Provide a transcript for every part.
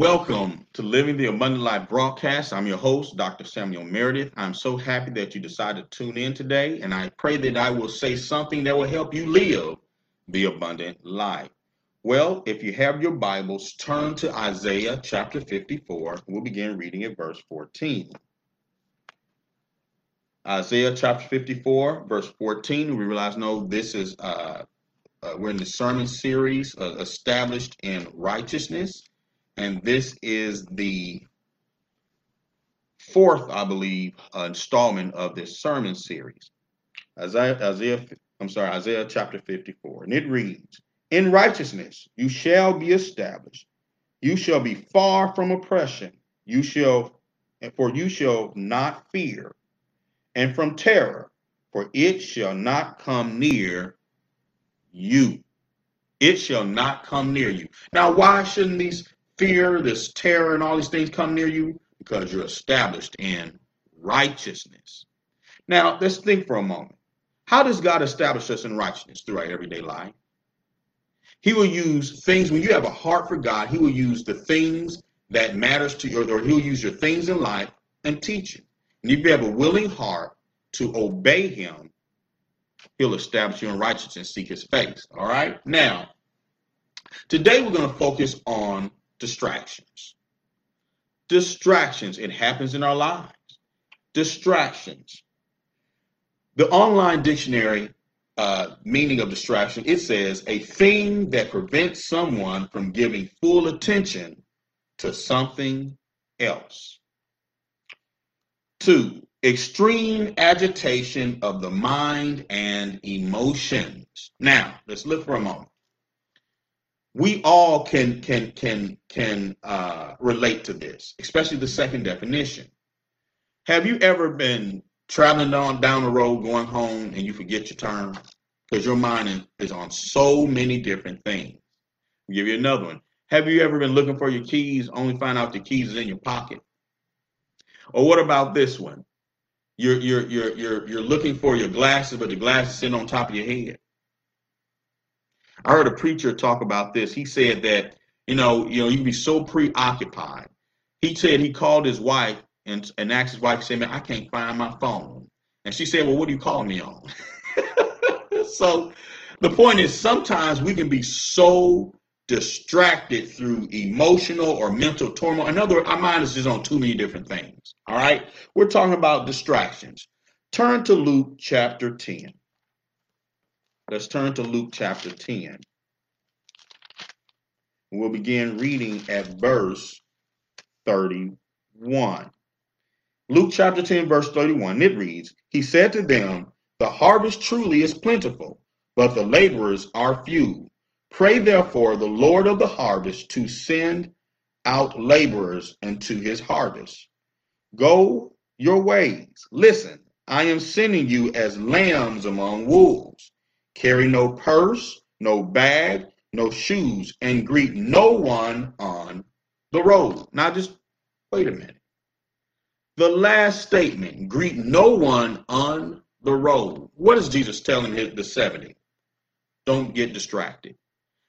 Welcome to Living the Abundant Life broadcast. I'm your host, Dr. Samuel Meredith. I'm so happy that you decided to tune in today, and I pray that I will say something that will help you live the abundant life. Well, if you have your Bibles, turn to Isaiah chapter 54. We'll begin reading at verse 14. Isaiah chapter 54, verse 14. We realize, no, this is, uh, uh, we're in the sermon series uh, established in righteousness and this is the fourth, I believe, uh, installment of this sermon series. Isaiah, Isaiah, I'm sorry, Isaiah chapter 54, and it reads, "In righteousness you shall be established; you shall be far from oppression. You shall, and for you shall not fear, and from terror, for it shall not come near you." It shall not come near you. Now, why shouldn't these fear, this terror, and all these things come near you because you're established in righteousness. Now, let's think for a moment. How does God establish us in righteousness through our everyday life? He will use things when you have a heart for God, he will use the things that matters to you, or he'll use your things in life and teach you. And if you have a willing heart to obey him, he'll establish you in righteousness and seek his face. All right. Now, today we're going to focus on distractions. Distractions. It happens in our lives. Distractions. The online dictionary uh, meaning of distraction, it says a thing that prevents someone from giving full attention to something else. Two, extreme agitation of the mind and emotions. Now, let's look for a moment we all can can can can uh, relate to this, especially the second definition. Have you ever been traveling down down the road going home and you forget your turn because your mind is on so many different things? I'll give you another one. Have you ever been looking for your keys, only find out the keys is in your pocket? Or what about this one? You're you're you're you're you're looking for your glasses, but the glasses sitting on top of your head. I heard a preacher talk about this. He said that, you know, you know, you be so preoccupied. He said he called his wife and, and asked his wife, say, man, I can't find my phone. And she said, well, what do you call me on? so the point is sometimes we can be so distracted through emotional or mental turmoil. In other words, our mind is just on too many different things. All right. We're talking about distractions. Turn to Luke chapter 10. Let's turn to Luke chapter 10. We'll begin reading at verse 31. Luke chapter 10, verse 31, it reads, He said to them, The harvest truly is plentiful, but the laborers are few. Pray therefore the Lord of the harvest to send out laborers into his harvest. Go your ways. Listen, I am sending you as lambs among wolves. Carry no purse, no bag, no shoes, and greet no one on the road. Now, just wait a minute. The last statement greet no one on the road. What is Jesus telling the 70? Don't get distracted.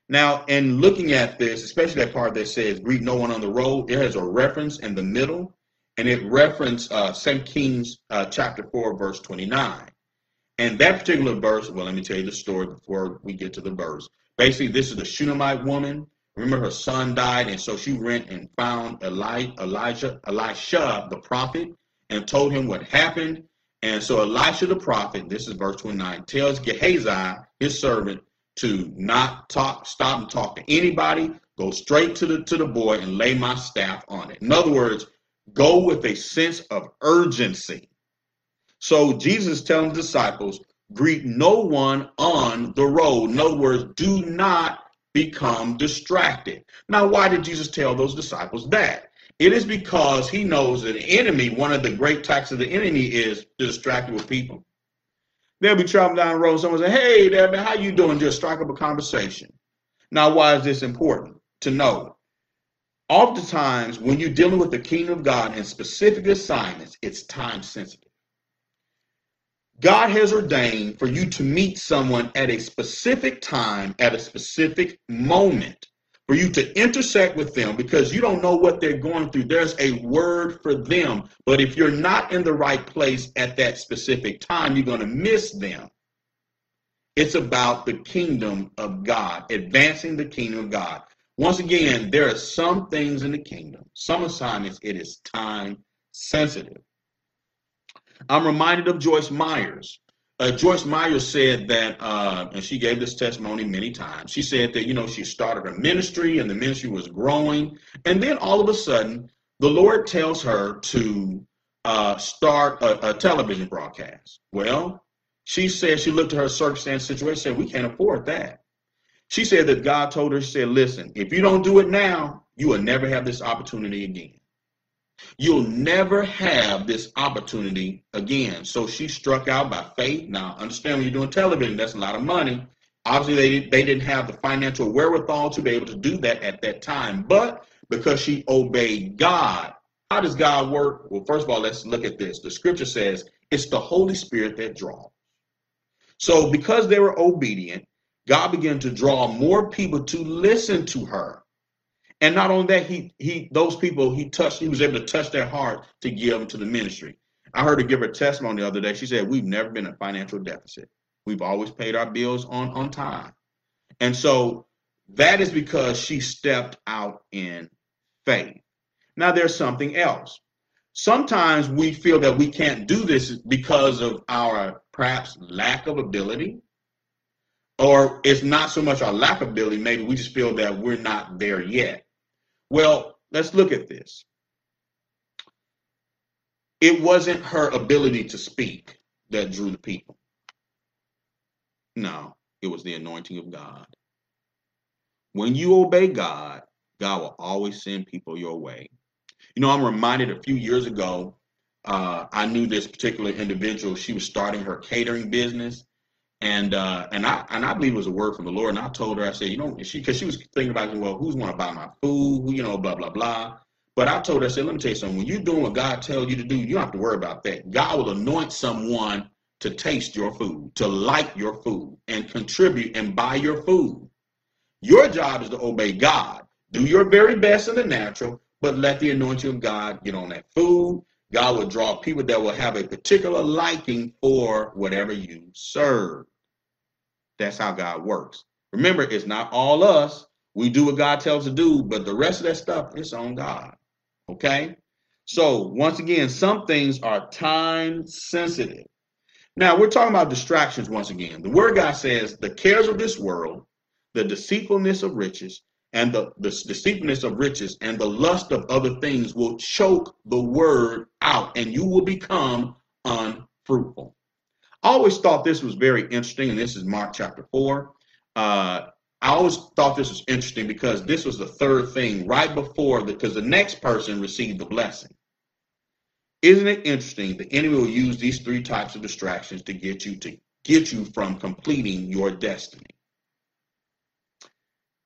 Now, in looking at this, especially that part that says greet no one on the road, there has a reference in the middle, and it references uh, 2 Kings uh, chapter 4, verse 29. And that particular verse, well, let me tell you the story before we get to the verse. Basically, this is the Shunammite woman. Remember, her son died, and so she went and found Eli- Elijah, Elisha, the prophet, and told him what happened. And so Elisha the prophet, this is verse 29, tells Gehazi, his servant, to not talk, stop and talk to anybody, go straight to the to the boy and lay my staff on it. In other words, go with a sense of urgency. So Jesus telling disciples, greet no one on the road. In other words, do not become distracted. Now, why did Jesus tell those disciples that? It is because he knows that the enemy, one of the great attacks of the enemy is to distract with people. They'll be traveling down the road, someone say, Hey there, man, how you doing? Just strike up a conversation. Now, why is this important to know? Oftentimes, when you're dealing with the kingdom of God and specific assignments, it's time sensitive. God has ordained for you to meet someone at a specific time, at a specific moment, for you to intersect with them because you don't know what they're going through. There's a word for them. But if you're not in the right place at that specific time, you're going to miss them. It's about the kingdom of God, advancing the kingdom of God. Once again, there are some things in the kingdom, some assignments, it is time sensitive. I'm reminded of Joyce Myers. Uh, Joyce Myers said that, uh, and she gave this testimony many times. She said that, you know, she started a ministry and the ministry was growing. And then all of a sudden, the Lord tells her to uh, start a, a, television broadcast. Well, she said she looked at her circumstance situation said, We can't afford that. She said that God told her, she said, Listen, if you don't do it now, you will never have this opportunity again. You'll never have this opportunity again. So she struck out by faith. Now, understand when you're doing television, that's a lot of money. Obviously, they, they didn't have the financial wherewithal to be able to do that at that time. But because she obeyed God, how does God work? Well, first of all, let's look at this. The scripture says it's the Holy Spirit that draws. So, because they were obedient, God began to draw more people to listen to her. And not only that, he he those people he touched, he was able to touch their heart to give them to the ministry. I heard her give her testimony the other day. She said, We've never been in financial deficit. We've always paid our bills on, on time. And so that is because she stepped out in faith. Now there's something else. Sometimes we feel that we can't do this because of our perhaps lack of ability, or it's not so much our lack of ability, maybe we just feel that we're not there yet. Well, let's look at this. It wasn't her ability to speak that drew the people. No, it was the anointing of God. When you obey God, God will always send people your way. You know, I'm reminded a few years ago, uh, I knew this particular individual. She was starting her catering business, and uh, and I and I believe it was a word from the Lord. And I told her, I said, you know, she because she was thinking about, well, who's going to buy my food? You know, blah blah blah. But I told her, I said, let me tell you something. When you're doing what God tells you to do, you don't have to worry about that. God will anoint someone to taste your food, to like your food, and contribute and buy your food. Your job is to obey God. Do your very best in the natural, but let the anointing of God get on that food. God will draw people that will have a particular liking for whatever you serve. That's how God works. Remember, it's not all us. We do what God tells us to do, but the rest of that stuff is on God. Okay? So, once again, some things are time sensitive. Now, we're talking about distractions once again. The word God says the cares of this world, the deceitfulness of riches, and the, the deceitfulness of riches and the lust of other things will choke the word out, and you will become unfruitful. I always thought this was very interesting, and this is Mark chapter 4. Uh, I always thought this was interesting because this was the third thing right before, because the next person received the blessing. Isn't it interesting? The enemy will use these three types of distractions to get you to get you from completing your destiny.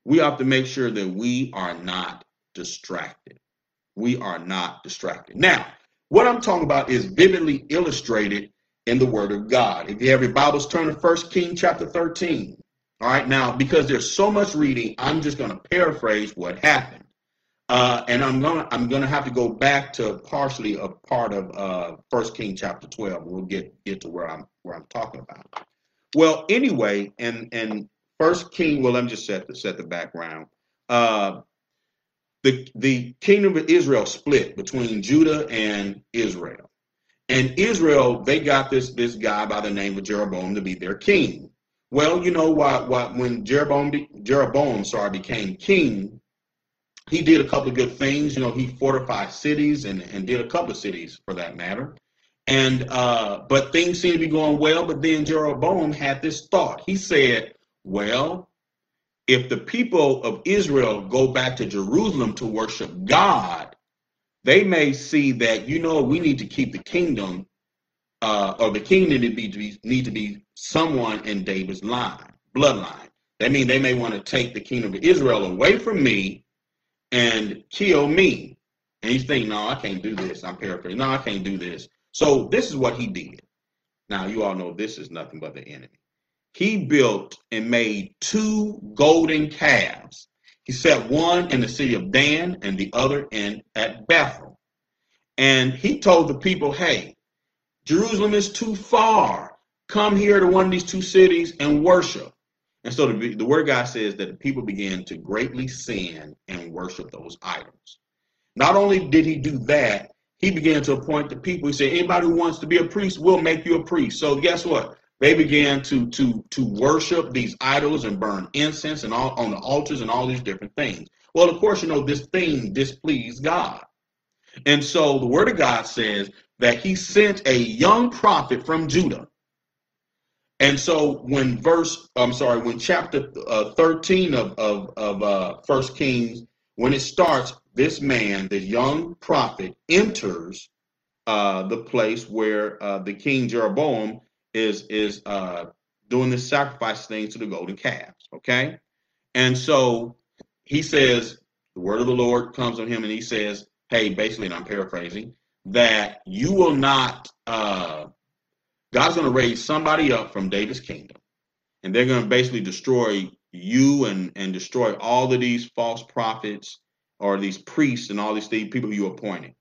We have to make sure that we are not distracted. We are not distracted. Now, what I'm talking about is vividly illustrated in the Word of God. If you have your Bibles, turn to First King chapter 13. All right, now because there's so much reading, I'm just going to paraphrase what happened, uh, and I'm gonna I'm gonna have to go back to partially a part of uh, First King chapter 12. We'll get get to where I'm where I'm talking about. Well, anyway, and and First King. Well, let me just set the set the background. Uh, the the kingdom of Israel split between Judah and Israel. And Israel, they got this this guy by the name of Jeroboam to be their king. Well, you know what? What when Jeroboam Jeroboam sorry became king, he did a couple of good things. You know, he fortified cities and and did a couple of cities for that matter. And uh, but things seemed to be going well. But then Jeroboam had this thought. He said, "Well, if the people of Israel go back to Jerusalem to worship God, they may see that you know we need to keep the kingdom uh, or the kingdom to be, to be need to be someone in David's line bloodline. That means they may want to take the kingdom of Israel away from me and kill me. And he's thinking, no, I can't do this. I'm paraphrasing. No, I can't do this. So this is what he did. Now you all know this is nothing but the enemy. He built and made two golden calves He set one in the city of Dan and the other in at Bethel. And he told the people, hey, Jerusalem is too far. Come here to one of these two cities and worship. And so the, the word God says that the people began to greatly sin and worship those idols. Not only did he do that, he began to appoint the people. He said, anybody who wants to be a priest, we'll make you a priest. So guess what? They began to to to worship these idols and burn incense and all on the altars and all these different things. Well, of course, you know this thing displeased God. And so the word of God says that he sent a young prophet from Judah. And so when verse, I'm sorry, when chapter uh, 13 of, of, of uh, First Kings, when it starts, this man, the young prophet, enters uh, the place where uh, the king Jeroboam is is uh, doing this sacrifice thing to the golden calves. Okay, and so he says the word of the Lord comes on him, and he says, "Hey, basically, and I'm paraphrasing, that you will not. Uh, God's going to raise somebody up from David's kingdom, and they're going to basically destroy you and and destroy all of these false prophets or these priests and all these people you appointed.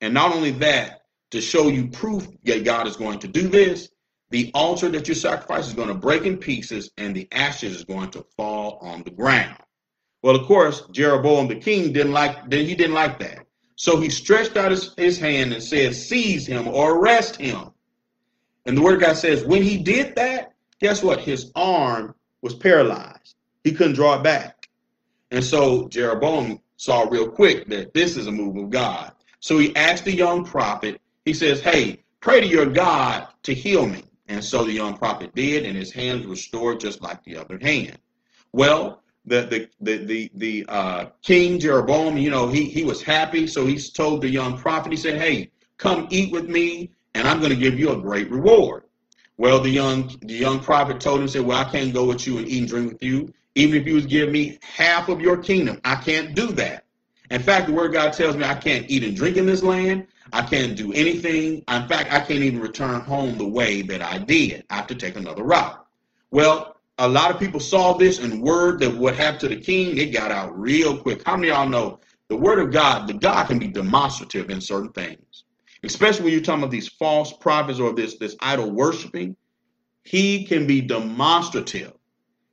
And not only that, to show you proof that God is going to do this, the altar that you sacrifice is going to break in pieces and the ashes is going to fall on the ground. Well, of course, Jeroboam the king didn't like he didn't like that. So he stretched out his, his hand and said, seize him or arrest him. And the word of God says, when he did that, guess what? His arm was paralyzed. He couldn't draw it back. And so Jeroboam saw real quick that this is a move of God. So he asked the young prophet, he says, Hey, pray to your God to heal me. And so the young prophet did, and his hands were restored just like the other hand. Well, the the the the, the uh, king Jeroboam, you know, he he was happy, so he told the young prophet, he said, "Hey, come eat with me, and I'm going to give you a great reward." Well, the young the young prophet told him, said, "Well, I can't go with you and eat and drink with you. Even if you was give me half of your kingdom, I can't do that. In fact, the word God tells me I can't eat and drink in this land. I can't do anything. In fact, I can't even return home the way that I did. I have to take another route. Well, a lot of people saw this and word that what happened to the king, it got out real quick. How many of y'all know the word of God, the God can be demonstrative in certain things, especially when you're talking about these false prophets or this, this idol worshiping. He can be demonstrative.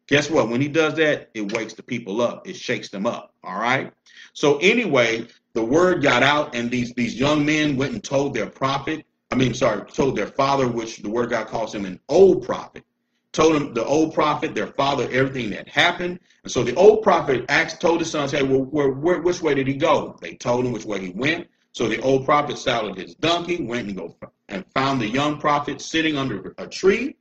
Guess what? When he does that, it wakes the people up. It shakes them up. All right. So anyway, the word got out, and these these young men went and told their prophet. I mean, sorry, told their father, which the word God calls him an old prophet. Told him the old prophet, their father, everything that happened. And so the old prophet asked, told his sons, "Hey, well, where, where, which way did he go?" They told him which way he went. So the old prophet saddled his donkey, went and go and found the young prophet sitting under a tree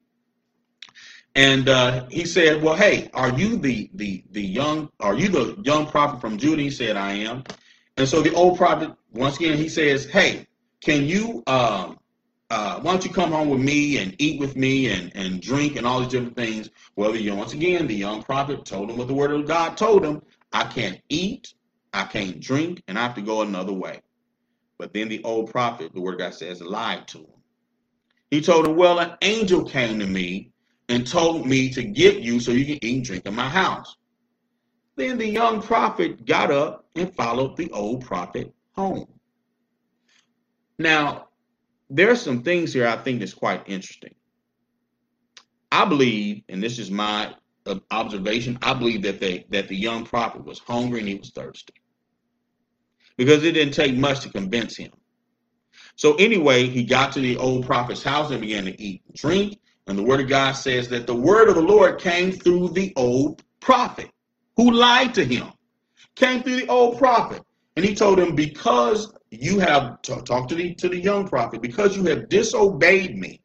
and uh, he said, "Well, hey, are you the the the young? Are you the young prophet from Judah?" He said, "I am." And so the old prophet once again he says, "Hey, can you? Um, uh, why don't you come home with me and eat with me and and drink and all these different things?" Well, the, once again, the young prophet told him what the word of God told him: "I can't eat, I can't drink, and I have to go another way." But then the old prophet, the word of God says, lied to him. He told him, "Well, an angel came to me." and told me to get you so you can eat and drink in my house. Then the young prophet got up and followed the old prophet home. Now, there are some things here I think that's quite interesting. I believe, and this is my observation, I believe that they that the young prophet was hungry and he was thirsty. Because it didn't take much to convince him. So anyway, he got to the old prophet's house and began to eat and drink. And the word of God says that the word of the Lord came through the old prophet who lied to him. Came through the old prophet. And he told him, because you have talked to the to the young prophet, because you have disobeyed me,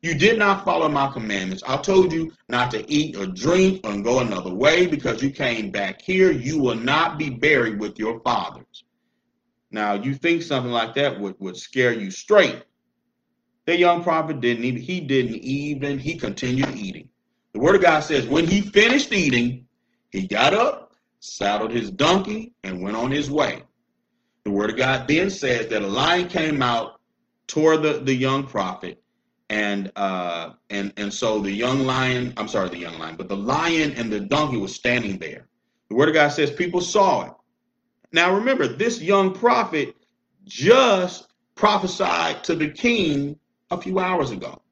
you did not follow my commandments. I told you not to eat or drink or go another way because you came back here. You will not be buried with your fathers. Now, you think something like that would, would scare you straight. The young prophet didn't even, he didn't even, he continued eating. The word of God says, when he finished eating, he got up, saddled his donkey, and went on his way. The word of God then says that a lion came out toward the, the young prophet, and uh, and and so the young lion, I'm sorry, the young lion, but the lion and the donkey was standing there. The word of God says people saw it. Now remember, this young prophet just prophesied to the king a few hours ago.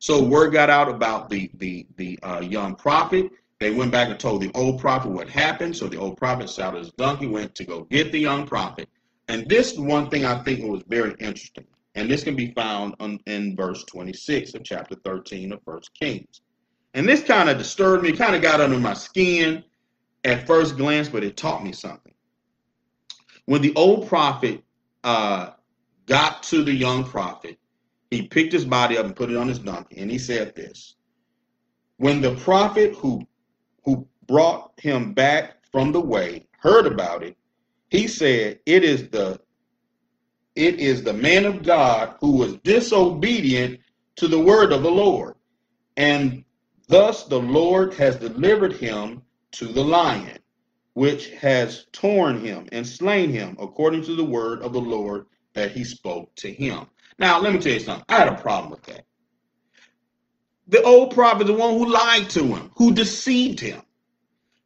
So word got out about the the the uh, young prophet. They went back and told the old prophet what happened. So the old prophet saddled his donkey, went to go get the young prophet. And this one thing I think was very interesting, and this can be found on, in verse 26 of chapter 13 of First Kings. And this kind of disturbed me, kind of got under my skin at first glance, but it taught me something. When the old prophet uh, got to the young prophet, he picked his body up and put it on his donkey, and he said this When the prophet who, who brought him back from the way heard about it, he said, It is the it is the man of God who was disobedient to the word of the Lord. And thus the Lord has delivered him to the lion, which has torn him and slain him according to the word of the Lord that he spoke to him. Now, let me tell you something. I had a problem with that. The old prophet, the one who lied to him, who deceived him.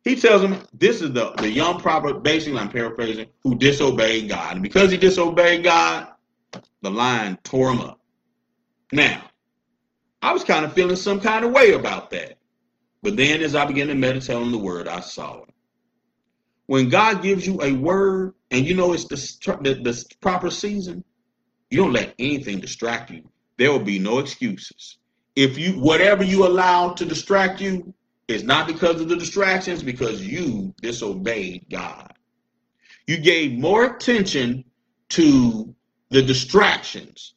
He tells him this is the, the young prophet, basically, I'm paraphrasing, who disobeyed God. And because he disobeyed God, the lion tore him up. Now, I was kind of feeling some kind of way about that. But then as I began to meditate on the word, I saw it. When God gives you a word and you know it's the, the, the proper season, you don't let anything distract you. There will be no excuses. If you whatever you allow to distract you is not because of the distractions, because you disobeyed God. You gave more attention to the distractions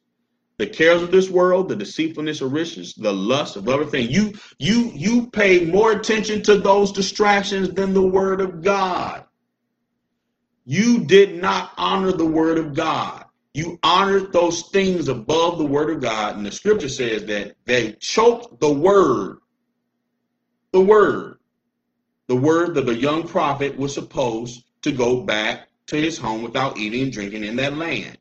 the cares of this world, the deceitfulness of riches, the lust of other things. You you you pay more attention to those distractions than the word of God. You did not honor the word of God. You honored those things above the word of God. And the scripture says that they choked the word. The word. The word that the young prophet was supposed to go back to his home without eating and drinking in that land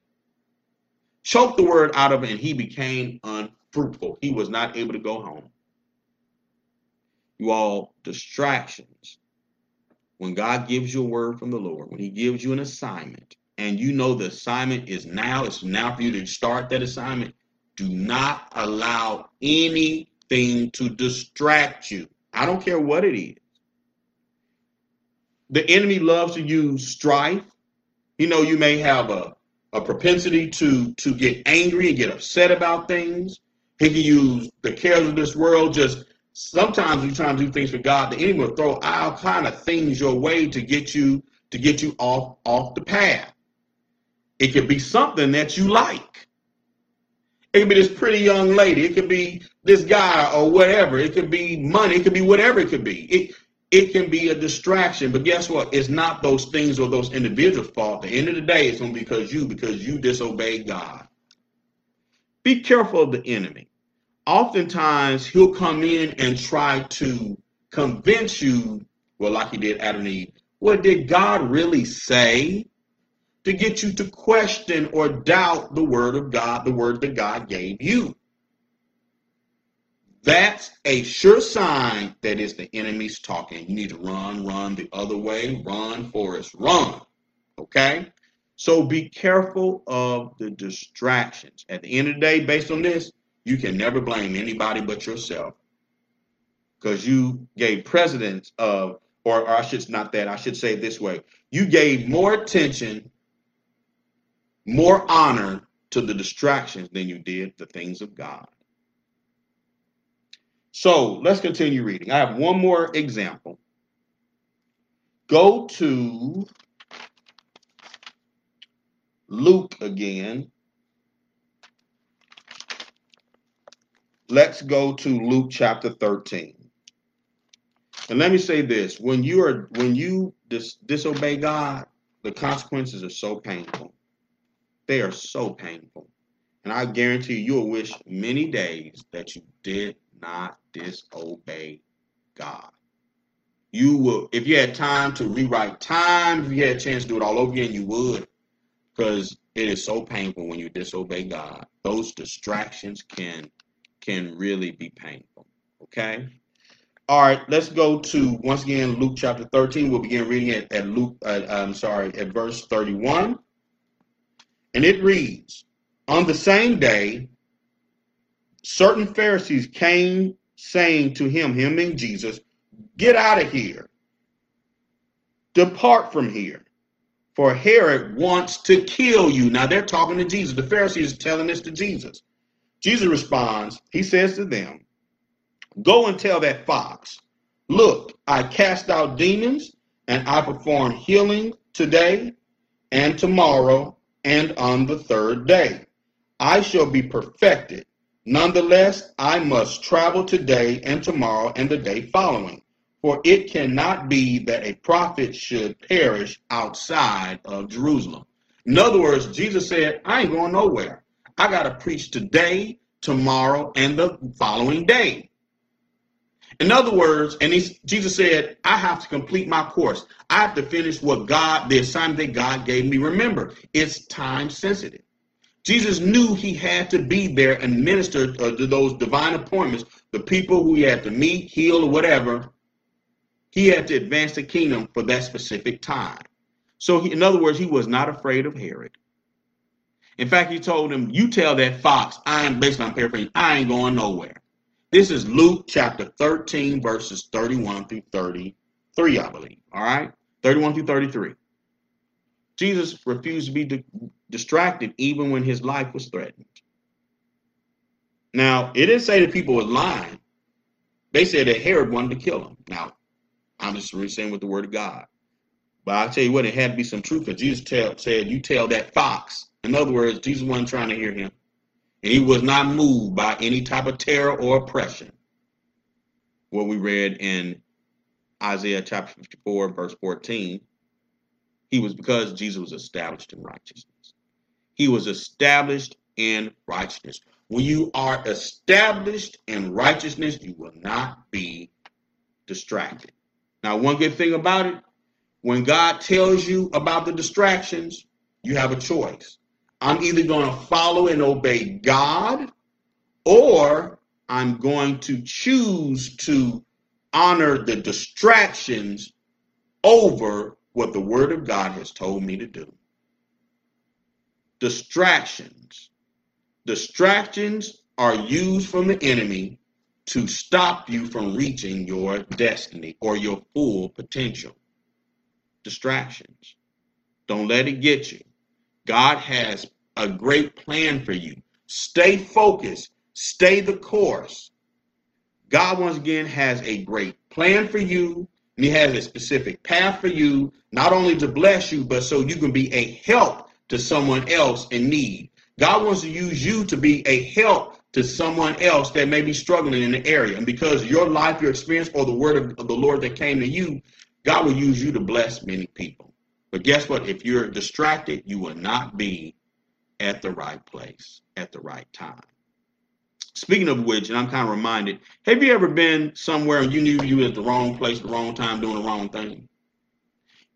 choked the word out of him, and he became unfruitful. He was not able to go home. You all, distractions. When God gives you a word from the Lord, when He gives you an assignment, and you know the assignment is now, it's now for you to start that assignment, do not allow anything to distract you. I don't care what it is. The enemy loves to use strife. You know, you may have a a propensity to to get angry and get upset about things. He can use the cares of this world. Just sometimes we try to do things for God. The enemy will throw all kind of things your way to get you to get you off off the path. It could be something that you like. It could be this pretty young lady. It could be this guy or whatever. It could be money. It could be whatever it could be. It it can be a distraction. But guess what? It's not those things or those individuals' fault. At the end of the day, it's going to be because you, because you disobeyed God. Be careful of the enemy. Oftentimes, he'll come in and try to convince you, well, like he did Adam and Eve, what did God really say? To get you to question or doubt the word of God, the word that God gave you. That's a sure sign that is the enemy's talking. You need to run, run the other way, run, Forrest, run. Okay? So be careful of the distractions. At the end of the day, based on this, you can never blame anybody but yourself. Because you gave precedence of, or, or I should not that, I should say it this way. You gave more attention, more honor to the distractions than you did the things of God. So let's continue reading. I have one more example. Go to Luke again. Let's go to Luke chapter 13. And let me say this, when you are when you dis- disobey God, the consequences are so painful. They are so painful. And I guarantee you will wish many days that you did not disobey God. You will, if you had time to rewrite time, if you had a chance to do it all over again, you would, because it is so painful when you disobey God. Those distractions can can really be painful. Okay. All right, let's go to once again Luke chapter 13. We'll begin reading it at Luke, uh, I'm sorry, at verse 31. And it reads On the same day, certain Pharisees came saying to him, him being Jesus, Get out of here, depart from here, for Herod wants to kill you. Now they're talking to Jesus. The Pharisees are telling this to Jesus. Jesus responds, He says to them, Go and tell that fox, Look, I cast out demons and I perform healing today and tomorrow and on the third day. I shall be perfected. Nonetheless, I must travel today and tomorrow and the day following. For it cannot be that a prophet should perish outside of Jerusalem. In other words, Jesus said, I ain't going nowhere. I got to preach today, tomorrow, and the following day. In other words, and Jesus said, I have to complete my course. I have to finish what God, the assignment that God gave me. Remember, it's time sensitive. Jesus knew he had to be there and minister uh, to those divine appointments, the people who he had to meet, heal, or whatever. He had to advance the kingdom for that specific time. So, he, in other words, he was not afraid of Herod. In fact, he told him, You tell that fox, I am basically, I'm paraphrasing, I ain't going nowhere. This is Luke chapter 13, verses 31 through 33, I believe. All right? 31 through 33. Jesus refused to be di- distracted even when his life was threatened. Now, it didn't say that people were lying. They said that Herod wanted to kill him. Now, I'm just saying with the word of God. But I'll tell you what, it had to be some truth because Jesus tell, said, You tell that fox. In other words, Jesus wasn't trying to hear him. He was not moved by any type of terror or oppression. What we read in Isaiah chapter 54, verse 14, he was because Jesus was established in righteousness. He was established in righteousness. When you are established in righteousness, you will not be distracted. Now, one good thing about it, when God tells you about the distractions, you have a choice. I'm either going to follow and obey God or I'm going to choose to honor the distractions over what the Word of God has told me to do. Distractions. Distractions are used from the enemy to stop you from reaching your destiny or your full potential. Distractions. Don't let it get you. God has a great plan for you. Stay focused, stay the course. God, once again, has a great plan for you, and He has a specific path for you, not only to bless you, but so you can be a help to someone else in need. God wants to use you to be a help to someone else that may be struggling in the area. And because your life, your experience, or the word of the Lord that came to you, God will use you to bless many people. But guess what? If you're distracted, you will not be at the right place at the right time. Speaking of which, and I'm kind of reminded, have you ever been somewhere and you knew you were at the wrong place, the wrong time, doing the wrong thing?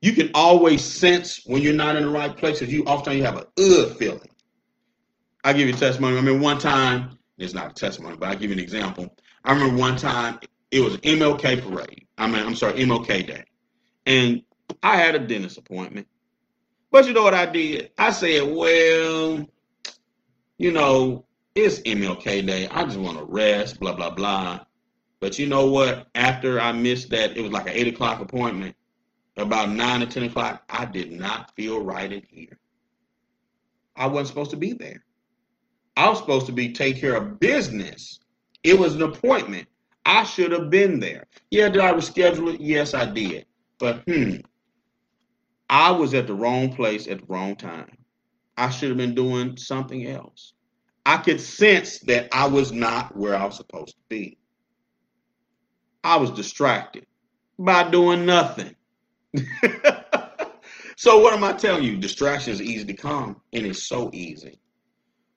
You can always sense when you're not in the right place because you often you have a ugh feeling. I'll give you a testimony. I mean, one time, it's not a testimony, but I'll give you an example. I remember one time it was MLK parade. I mean, I'm sorry, MLK day. And I had a dentist appointment. But you know what I did? I said, well, you know, it's MLK Day. I just want to rest, blah, blah, blah. But you know what? After I missed that, it was like an 8 o'clock appointment. About 9 or 10 o'clock, I did not feel right in here. I wasn't supposed to be there. I was supposed to be take care of business. It was an appointment. I should have been there. Yeah, did I reschedule it? Yes, I did. But hmm, I was at the wrong place at the wrong time. I should have been doing something else. I could sense that I was not where I was supposed to be. I was distracted by doing nothing. so, what am I telling you? Distraction is easy to come, and it's so easy.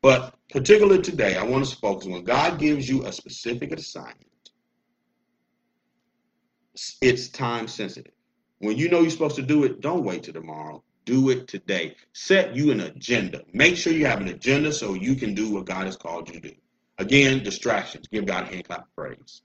But particularly today, I want to focus when God gives you a specific assignment, it's time sensitive. When you know you're supposed to do it, don't wait till tomorrow. Do it today. Set you an agenda. Make sure you have an agenda so you can do what God has called you to do. Again, distractions. Give God a hand clap of praise.